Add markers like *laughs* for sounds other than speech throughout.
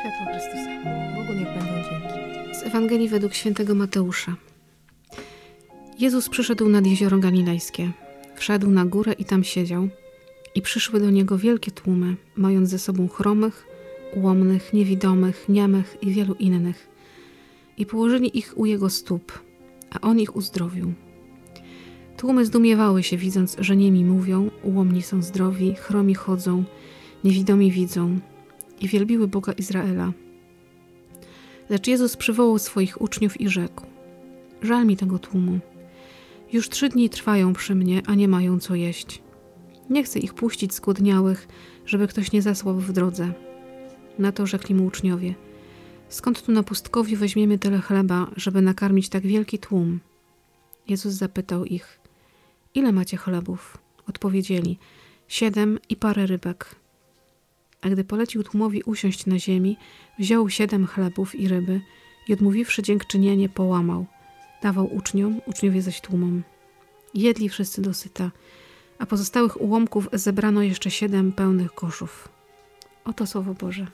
Światło Chrystusa. Bogu niech będą dzięki. Z Ewangelii według świętego Mateusza. Jezus przyszedł nad jezioro Galilejskie. Wszedł na górę i tam siedział. I przyszły do niego wielkie tłumy, mając ze sobą chromych, ułomnych, niewidomych, niemych i wielu innych. I położyli ich u jego stóp, a on ich uzdrowił. Tłumy zdumiewały się, widząc, że niemi mówią, ułomni są zdrowi, chromi chodzą, niewidomi widzą i wielbiły Boga Izraela. Lecz Jezus przywołał swoich uczniów i rzekł: Żal mi tego tłumu. Już trzy dni trwają przy mnie, a nie mają co jeść. Nie chcę ich puścić skłodniałych, żeby ktoś nie zasłał w drodze. Na to rzekli mu uczniowie: Skąd tu na pustkowiu weźmiemy tyle chleba, żeby nakarmić tak wielki tłum? Jezus zapytał ich: Ile macie chlebów? Odpowiedzieli: Siedem i parę rybek. A gdy polecił tłumowi usiąść na ziemi, wziął siedem chlebów i ryby i odmówiwszy dziękczynienie, połamał. Dawał uczniom, uczniowie zaś tłumom. Jedli wszyscy dosyta, a pozostałych ułomków zebrano jeszcze siedem pełnych koszów. Oto słowo Boże.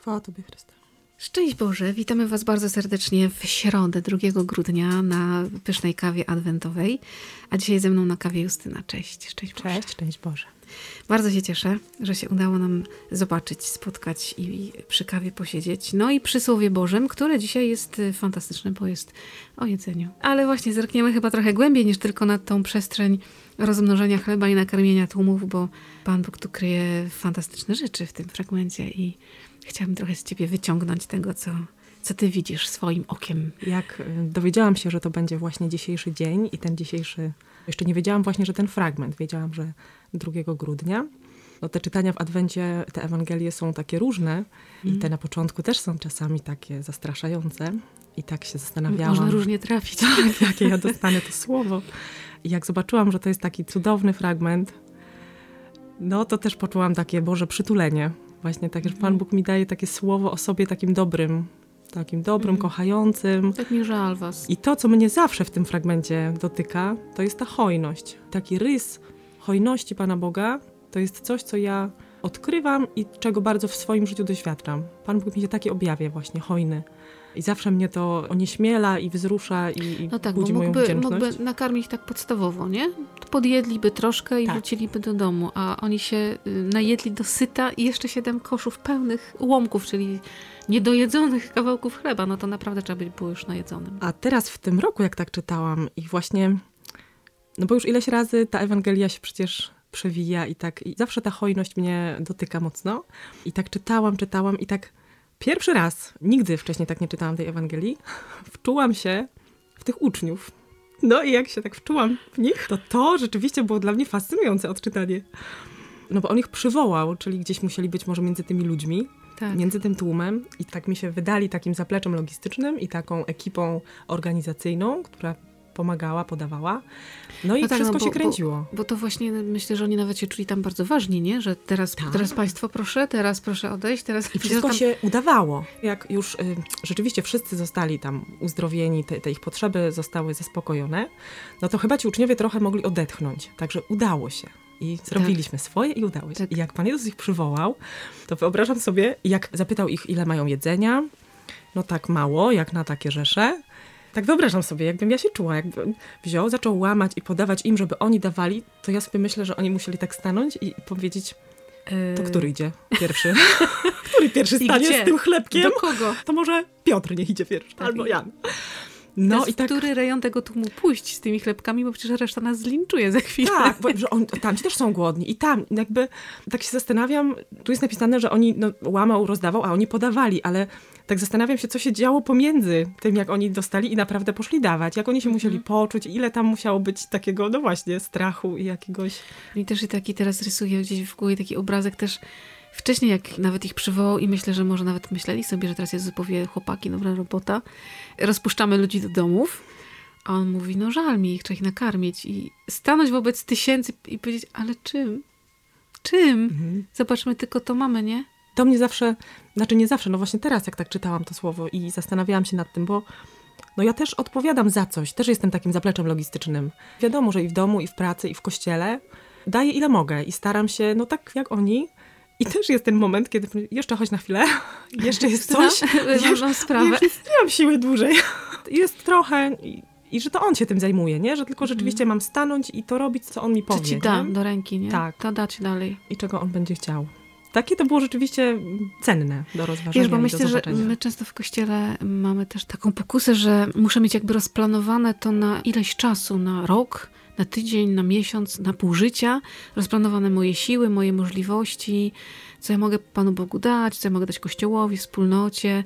Chwała Tobie, Chryste. Szczęść Boże, witamy Was bardzo serdecznie w środę 2 grudnia na pysznej kawie adwentowej, a dzisiaj ze mną na kawie Justyna. Cześć, szczęść Boże. Cześć, szczęść Boże. Bardzo się cieszę, że się udało nam zobaczyć, spotkać i przy kawie posiedzieć. No i przy Słowie Bożym, które dzisiaj jest y, fantastyczne, bo jest o jedzeniu. Ale właśnie zerkniemy chyba trochę głębiej niż tylko na tą przestrzeń rozmnożenia chleba i nakarmienia tłumów, bo Pan Bóg tu kryje fantastyczne rzeczy w tym fragmencie i chciałabym trochę z ciebie wyciągnąć tego, co, co ty widzisz swoim okiem. Jak y, dowiedziałam się, że to będzie właśnie dzisiejszy dzień i ten dzisiejszy, jeszcze nie wiedziałam właśnie, że ten fragment, wiedziałam, że 2 grudnia. No te czytania w Adwencie, te Ewangelie są takie różne mm. i te mhm. na początku też są czasami takie zastraszające. I tak się zastanawiałam. Można różnie trafić. *laughs* Tak, jakie ja dostanę to słowo. I jak zobaczyłam, że to jest taki cudowny fragment, no to też poczułam takie Boże przytulenie. Właśnie tak, że Pan mhm. Bóg mi daje takie słowo o sobie takim dobrym, takim dobrym, mhm. kochającym. Tak mi żal was. I to, co mnie zawsze w tym fragmencie dotyka, to jest ta hojność. Taki rys hojności Pana Boga to jest coś, co ja odkrywam i czego bardzo w swoim życiu doświadczam. Pan Bóg mi się takie objawia właśnie, hojny. I zawsze mnie to onieśmiela i wzrusza i, no tak, budzi bo mógłby, moją wdzięczność. mógłby nakarmić tak podstawowo, nie? Podjedliby troszkę i tak. wróciliby do domu, a oni się y, najedli do syta i jeszcze siedem koszów pełnych ułomków, czyli niedojedzonych kawałków chleba, no to naprawdę trzeba być było już najedzonym. A teraz w tym roku, jak tak czytałam i właśnie, no bo już ileś razy ta Ewangelia się przecież przewija i tak, i zawsze ta hojność mnie dotyka mocno. I tak czytałam, czytałam i tak Pierwszy raz, nigdy wcześniej tak nie czytałam tej Ewangelii, *laughs* wczułam się w tych uczniów. No i jak się tak wczułam w nich, to to rzeczywiście było dla mnie fascynujące odczytanie. No bo on ich przywołał, czyli gdzieś musieli być może między tymi ludźmi, tak. między tym tłumem i tak mi się wydali takim zapleczem logistycznym i taką ekipą organizacyjną, która pomagała, podawała. No i no tak, wszystko no, bo, się kręciło. Bo, bo, to właśnie myślę, że oni nawet się czuli tam bardzo ważni, nie? Że teraz, tak. teraz państwo proszę, teraz proszę odejść, teraz... I *laughs* wszystko tam... się udawało. Jak już y, rzeczywiście wszyscy zostali tam uzdrowieni, te, te, ich potrzeby zostały zaspokojone, no to chyba ci uczniowie trochę mogli odetchnąć. Także udało się. I zrobiliśmy tak. swoje i udało się. Tak. I jak Pan Jezus ich przywołał, to wyobrażam sobie, jak zapytał ich, ile mają jedzenia, no tak mało, jak na takie rzesze. Tak wyobrażam sobie, jakbym ja się czuła, jakby wziął, zaczął łamać i podawać im, żeby oni dawali, to ja sobie myślę, że oni musieli tak stanąć i powiedzieć, to który idzie pierwszy? *laughs* który pierwszy stanie z tym chlebkiem? Do kogo? To może Piotr niech idzie pierwszy, tak. albo Jan. No i tak... który rejon tego tłumu pójść z tymi chlebkami, bo przecież reszta nas zlinczuje za chwilę. Tak, bo że on, tamci też są głodni i tam jakby tak się zastanawiam, tu jest napisane, że oni no, łamał, rozdawał, a oni podawali, ale tak zastanawiam się, co się działo pomiędzy tym, jak oni dostali i naprawdę poszli dawać, jak oni się musieli mm. poczuć, ile tam musiało być takiego, no właśnie, strachu i jakiegoś... I też i taki teraz rysuję gdzieś w głowie taki obrazek też wcześniej, jak nawet ich przywołał i myślę, że może nawet myśleli sobie, że teraz Jezus powie, chłopaki, dobra robota, rozpuszczamy ludzi do domów, a on mówi, no żal mi ich, trzeba ich nakarmić i stanąć wobec tysięcy i powiedzieć, ale czym? Czym? Mhm. Zobaczmy, tylko to mamy, nie? to mnie zawsze, znaczy nie zawsze, no właśnie teraz jak tak czytałam to słowo i zastanawiałam się nad tym, bo no ja też odpowiadam za coś, też jestem takim zapleczem logistycznym. Wiadomo, że i w domu, i w pracy, i w kościele daję ile mogę i staram się, no tak jak oni. I też jest ten moment, kiedy jeszcze chodź na chwilę, *laughs* jeszcze jest coś. Już *laughs* mam sprawę. Już nie mam siły dłużej. *laughs* Jest trochę i, i że to on się tym zajmuje, nie? Że tylko rzeczywiście mam stanąć i to robić, co on mi powie. Czy ci nie? da do ręki, nie? Tak. To da ci dalej. I czego on będzie chciał. Takie to było rzeczywiście cenne do rozważenia Wiesz, bo myślę, że my często w kościele mamy też taką pokusę, że muszę mieć jakby rozplanowane to na ileś czasu, na rok, na tydzień, na miesiąc, na pół życia, rozplanowane moje siły, moje możliwości, co ja mogę Panu Bogu dać, co ja mogę dać Kościołowi, wspólnocie.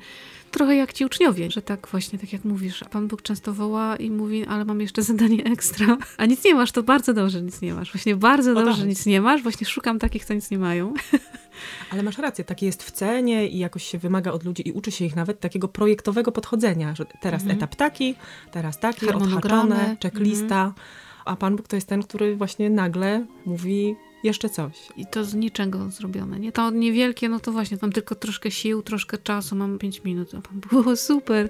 Trochę jak ci uczniowie, że tak właśnie, tak jak mówisz, a Pan Bóg często woła i mówi, ale mam jeszcze zadanie ekstra. A nic nie masz, to bardzo dobrze, nic nie masz. Właśnie bardzo dobrze, tak. nic nie masz. Właśnie szukam takich, co nic nie mają. *laughs* Ale masz rację, takie jest w cenie i jakoś się wymaga od ludzi i uczy się ich nawet takiego projektowego podchodzenia, że teraz Mhm. etap taki, teraz taki, odhaczone, checklista, a Pan Bóg to jest ten, który właśnie nagle mówi jeszcze coś. I to z niczego zrobione. Nie to niewielkie, no to właśnie, tam tylko troszkę sił, troszkę czasu, mam 5 minut, a pan było *laughs* super,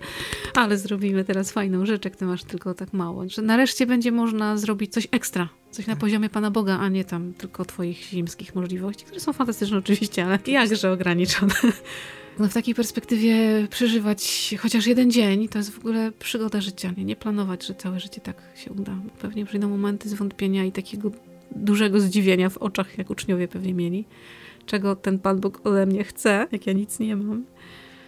ale zrobimy teraz fajną rzecz, jak ty masz tylko tak mało. Że nareszcie będzie można zrobić coś ekstra, coś na poziomie Pana Boga, a nie tam tylko twoich ziemskich możliwości, które są fantastyczne oczywiście, ale jakże ograniczone. *laughs* No w takiej perspektywie przeżywać chociaż jeden dzień, to jest w ogóle przygoda życia. Nie, nie planować, że całe życie tak się uda. Pewnie przyjdą momenty zwątpienia i takiego dużego zdziwienia w oczach, jak uczniowie pewnie mieli, czego ten Pan Bóg ode mnie chce, jak ja nic nie mam.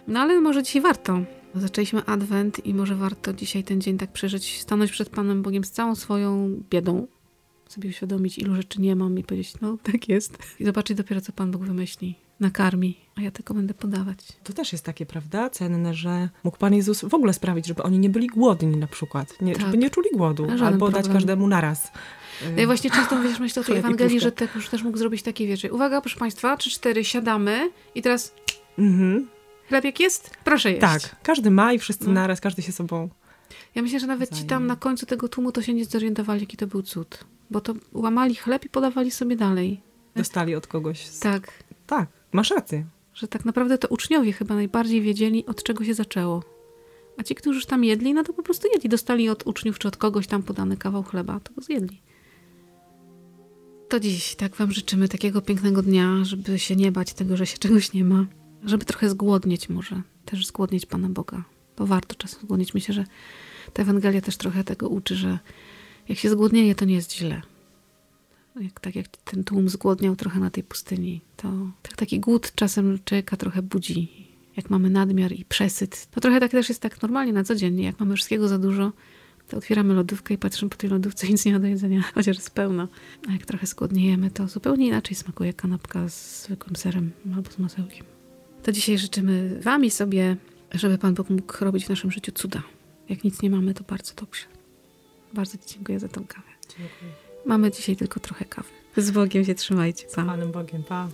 No ale może dzisiaj warto. Zaczęliśmy Adwent i może warto dzisiaj ten dzień tak przeżyć, stanąć przed Panem Bogiem z całą swoją biedą, sobie uświadomić, ilu rzeczy nie mam i powiedzieć, no tak jest. I zobaczyć dopiero, co Pan Bóg wymyśli, nakarmi, a ja tylko będę podawać. To też jest takie, prawda, cenne, że mógł Pan Jezus w ogóle sprawić, żeby oni nie byli głodni na przykład, nie, Tak. żeby nie czuli głodu, albo dać problem. każdemu naraz. Ja właśnie często wiesz, myślę o tej Ewangelii, że tak już też mógł zrobić takie wiecie. Uwaga, proszę Państwa, trzy, cztery, siadamy i teraz Mhm. chleb jak jest? Proszę jeść. Tak, każdy ma i wszyscy No. naraz, każdy się sobą... Ja myślę, że nawet ci tam na końcu tego tłumu to się nie zorientowali, jaki to był cud. Bo to łamali chleb i podawali sobie dalej. dostali od kogoś. Z... Tak, tak, masz rację. że tak naprawdę to uczniowie chyba najbardziej wiedzieli, od czego się zaczęło. A ci, którzy już tam jedli, no to po prostu jedli. Dostali od uczniów czy od kogoś tam podany kawał chleba, to go zjedli. To dziś tak wam życzymy takiego pięknego dnia, żeby się nie bać tego, że się czegoś nie ma. Żeby trochę zgłodnieć może. Też zgłodnieć Pana Boga. Bo warto czasem zgłodnieć. Myślę, że ta Ewangelia też trochę tego uczy, że jak się zgłodnieje, to nie jest źle. Jak, tak jak ten tłum zgłodniał trochę na tej pustyni, to tak, taki głód czasem człowieka trochę budzi. Jak mamy nadmiar i przesyt. To trochę tak też jest tak normalnie na co dzień. Jak mamy wszystkiego za dużo, to otwieramy lodówkę i patrzymy po tej lodówce, nic nie ma do jedzenia, *laughs* chociaż jest pełno. A jak trochę skłodniejemy, to zupełnie inaczej smakuje kanapka z zwykłym serem albo z masełkiem. To dzisiaj życzymy Wam i sobie, żeby Pan Bóg mógł robić w naszym życiu cuda. Jak nic nie mamy, to bardzo dobrze. Bardzo Ci dziękuję za tą kawę. Dziękuję. Mamy dzisiaj tylko trochę kawy. Z Bogiem się trzymajcie. Z Pa. Panem Bogiem, pa.